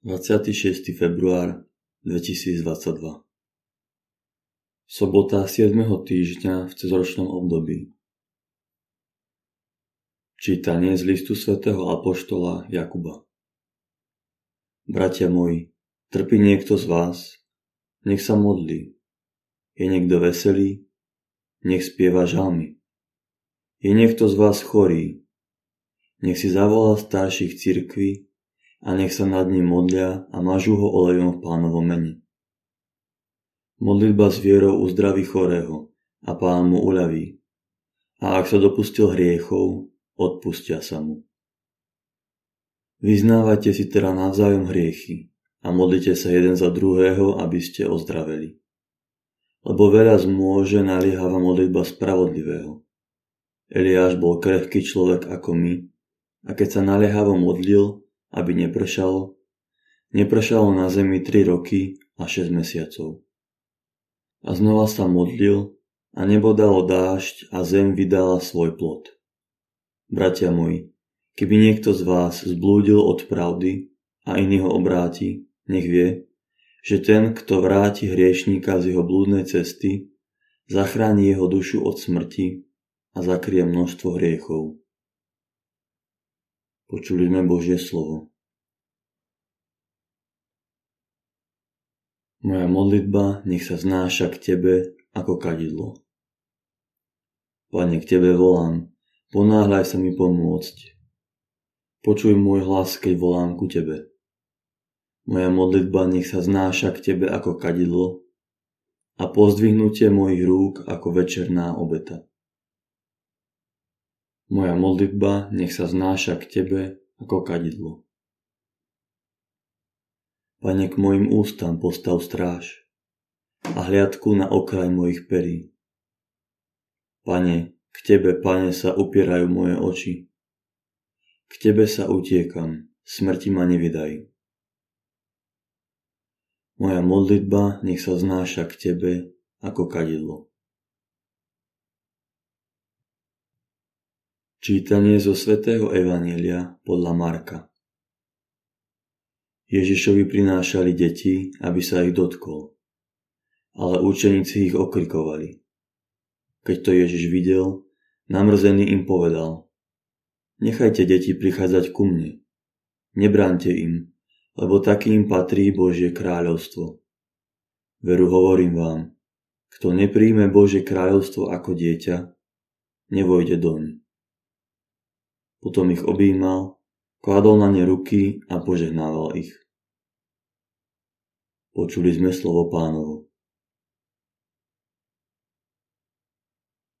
26. február 2022 Sobota 7. týždňa v cezročnom období Čítanie z listu svätého Apoštola Jakuba Bratia moji, trpí niekto z vás? Nech sa modlí. Je niekto veselý? Nech spieva žalmy. Je niekto z vás chorý? Nech si zavolá starších cirkví a nech sa nad ním modlia a mažú ho olejom v pánovom mene. Modlitba s vierou uzdraví chorého a pán mu uľaví. A ak sa dopustil hriechov, odpustia sa mu. Vyznávajte si teda navzájom hriechy a modlite sa jeden za druhého, aby ste ozdraveli. Lebo veľa zmôže naliehavá modlitba spravodlivého. Eliáš bol krehký človek ako my a keď sa naliehavo modlil, aby nepršalo, nepršalo na zemi 3 roky a 6 mesiacov. A znova sa modlil a nebo dalo dážď a zem vydala svoj plod. Bratia moji, keby niekto z vás zblúdil od pravdy a iný ho obráti, nech vie, že ten, kto vráti hriešníka z jeho blúdnej cesty, zachráni jeho dušu od smrti a zakrie množstvo hriechov. Počuli sme Božie slovo. Moja modlitba nech sa znáša k Tebe ako kadidlo. Pane, k Tebe volám, ponáhľaj sa mi pomôcť. Počuj môj hlas, keď volám ku Tebe. Moja modlitba nech sa znáša k Tebe ako kadidlo a pozdvihnutie mojich rúk ako večerná obeta. Moja modlitba nech sa znáša k Tebe ako kadidlo. Pane, k mojim ústam postav stráž a hliadku na okraj mojich perí. Pane, k Tebe, Pane, sa upierajú moje oči. K Tebe sa utiekam, smrti ma nevydaj. Moja modlitba nech sa znáša k Tebe ako kadidlo. Čítanie zo svätého Evanielia podľa Marka Ježišovi prinášali deti, aby sa ich dotkol, ale učeníci ich okrikovali. Keď to Ježiš videl, namrzený im povedal Nechajte deti prichádzať ku mne. Nebránte im, lebo takým patrí Božie kráľovstvo. Veru hovorím vám, kto nepríjme Božie kráľovstvo ako dieťa, nevojde doň. Potom ich objímal, kladol na ne ruky a požehnával ich. Počuli sme slovo pánovo.